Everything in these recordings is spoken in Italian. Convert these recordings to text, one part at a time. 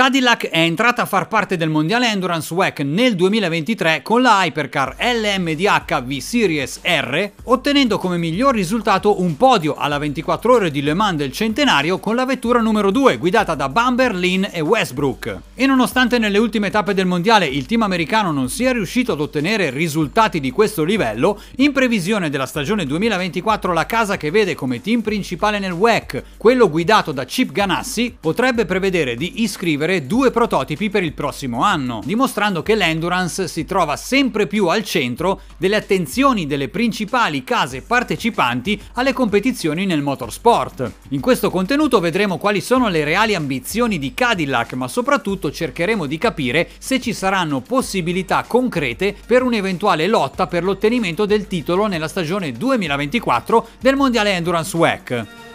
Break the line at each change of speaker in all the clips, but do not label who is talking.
Cadillac è entrata a far parte del mondiale Endurance WEC nel 2023 con la Hypercar LMDH V-Series R, ottenendo come miglior risultato un podio alla 24 ore di Le Mans del centenario con la vettura numero 2 guidata da Bamber, Lynn e Westbrook. E nonostante nelle ultime tappe del mondiale il team americano non sia riuscito ad ottenere risultati di questo livello, in previsione della stagione 2024 la casa che vede come team principale nel WEC, quello guidato da Chip Ganassi, potrebbe prevedere di iscrivere scrivere due prototipi per il prossimo anno, dimostrando che l'endurance si trova sempre più al centro delle attenzioni delle principali case partecipanti alle competizioni nel motorsport. In questo contenuto vedremo quali sono le reali ambizioni di Cadillac, ma soprattutto cercheremo di capire se ci saranno possibilità concrete per un'eventuale lotta per l'ottenimento del titolo nella stagione 2024 del Mondiale Endurance WEC.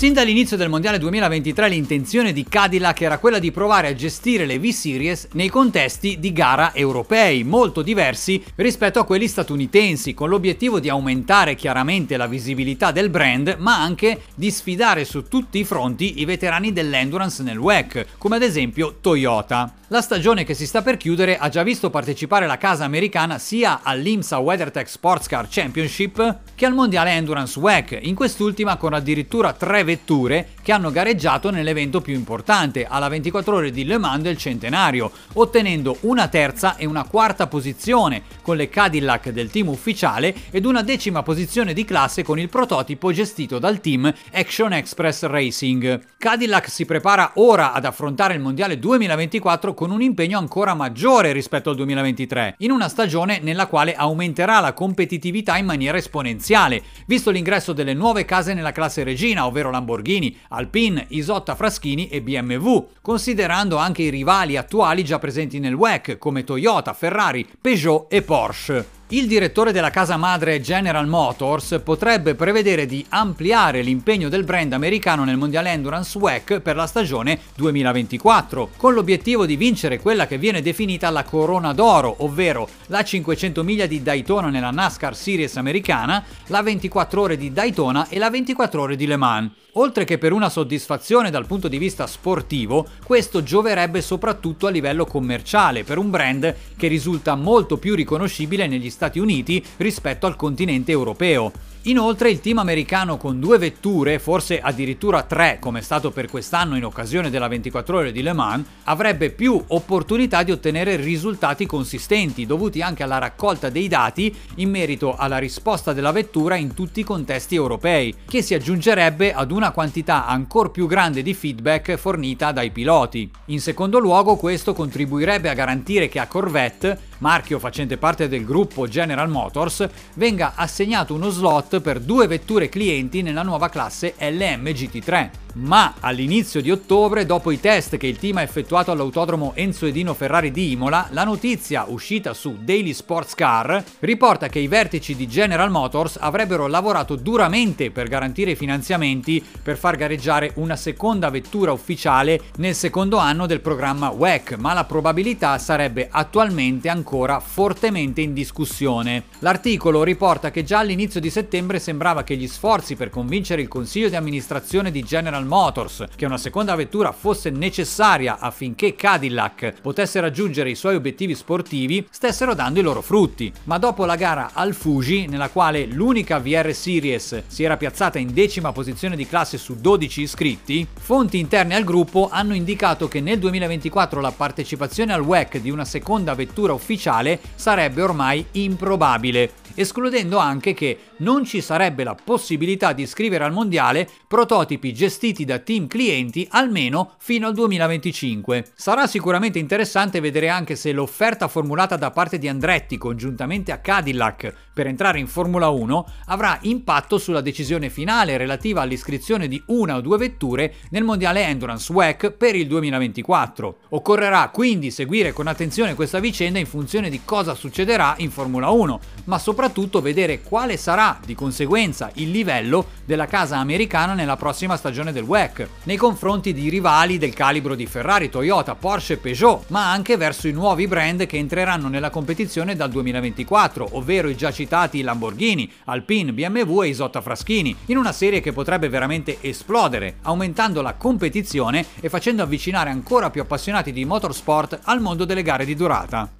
Sin dall'inizio del Mondiale 2023 l'intenzione di Cadillac era quella di provare a gestire le V-Series nei contesti di gara europei, molto diversi rispetto a quelli statunitensi, con l'obiettivo di aumentare chiaramente la visibilità del brand, ma anche di sfidare su tutti i fronti i veterani dell'endurance nel WEC, come ad esempio Toyota. La stagione che si sta per chiudere ha già visto partecipare la casa americana sia all'IMSA WeatherTech Sports Car Championship che al Mondiale Endurance WEC, in quest'ultima con addirittura tre vetture che hanno gareggiato nell'evento più importante, alla 24 ore di Le Mans del centenario, ottenendo una terza e una quarta posizione con le Cadillac del team ufficiale ed una decima posizione di classe con il prototipo gestito dal team Action Express Racing. Cadillac si prepara ora ad affrontare il Mondiale 2024 con un impegno ancora maggiore rispetto al 2023, in una stagione nella quale aumenterà la competitività in maniera esponenziale, visto l'ingresso delle nuove case nella classe regina, ovvero Lamborghini, Alpine, Isotta Fraschini e BMW, considerando anche i rivali attuali già presenti nel WEC come Toyota, Ferrari, Peugeot e Porsche. Il direttore della casa madre General Motors potrebbe prevedere di ampliare l'impegno del brand americano nel Mondiale Endurance WEC per la stagione 2024, con l'obiettivo di vincere quella che viene definita la Corona d'Oro, ovvero la 500 miglia di Daytona nella NASCAR Series americana, la 24 ore di Daytona e la 24 ore di Le Mans. Oltre che per una soddisfazione dal punto di vista sportivo, questo gioverebbe soprattutto a livello commerciale per un brand che risulta molto più riconoscibile negli Stati Uniti rispetto al continente europeo. Inoltre il team americano con due vetture, forse addirittura tre come è stato per quest'anno in occasione della 24 ore di Le Mans, avrebbe più opportunità di ottenere risultati consistenti dovuti anche alla raccolta dei dati in merito alla risposta della vettura in tutti i contesti europei, che si aggiungerebbe ad una quantità ancora più grande di feedback fornita dai piloti. In secondo luogo questo contribuirebbe a garantire che a Corvette marchio facente parte del gruppo General Motors, venga assegnato uno slot per due vetture clienti nella nuova classe LM GT3 ma all'inizio di ottobre, dopo i test che il team ha effettuato all'autodromo Enzo Edino Ferrari di Imola, la notizia uscita su Daily Sports Car riporta che i vertici di General Motors avrebbero lavorato duramente per garantire i finanziamenti per far gareggiare una seconda vettura ufficiale nel secondo anno del programma WEC, ma la probabilità sarebbe attualmente ancora fortemente in discussione. L'articolo riporta che già all'inizio di settembre sembrava che gli sforzi per convincere il consiglio di amministrazione di General General Motors che una seconda vettura fosse necessaria affinché Cadillac potesse raggiungere i suoi obiettivi sportivi stessero dando i loro frutti. Ma dopo la gara al Fuji, nella quale l'unica VR Series si era piazzata in decima posizione di classe su 12 iscritti, fonti interne al gruppo hanno indicato che nel 2024 la partecipazione al WEC di una seconda vettura ufficiale sarebbe ormai improbabile escludendo anche che non ci sarebbe la possibilità di iscrivere al mondiale prototipi gestiti da team clienti almeno fino al 2025. Sarà sicuramente interessante vedere anche se l'offerta formulata da parte di Andretti congiuntamente a Cadillac per entrare in Formula 1 avrà impatto sulla decisione finale relativa all'iscrizione di una o due vetture nel mondiale Endurance WEC per il 2024. Occorrerà quindi seguire con attenzione questa vicenda in funzione di cosa succederà in Formula 1, ma soprattutto vedere quale sarà di conseguenza il livello della casa americana nella prossima stagione del WEC, nei confronti di rivali del calibro di Ferrari, Toyota, Porsche e Peugeot, ma anche verso i nuovi brand che entreranno nella competizione dal 2024, ovvero i già citati Lamborghini, Alpine, BMW e Isotta Fraschini, in una serie che potrebbe veramente esplodere, aumentando la competizione e facendo avvicinare ancora più appassionati di motorsport al mondo delle gare di durata.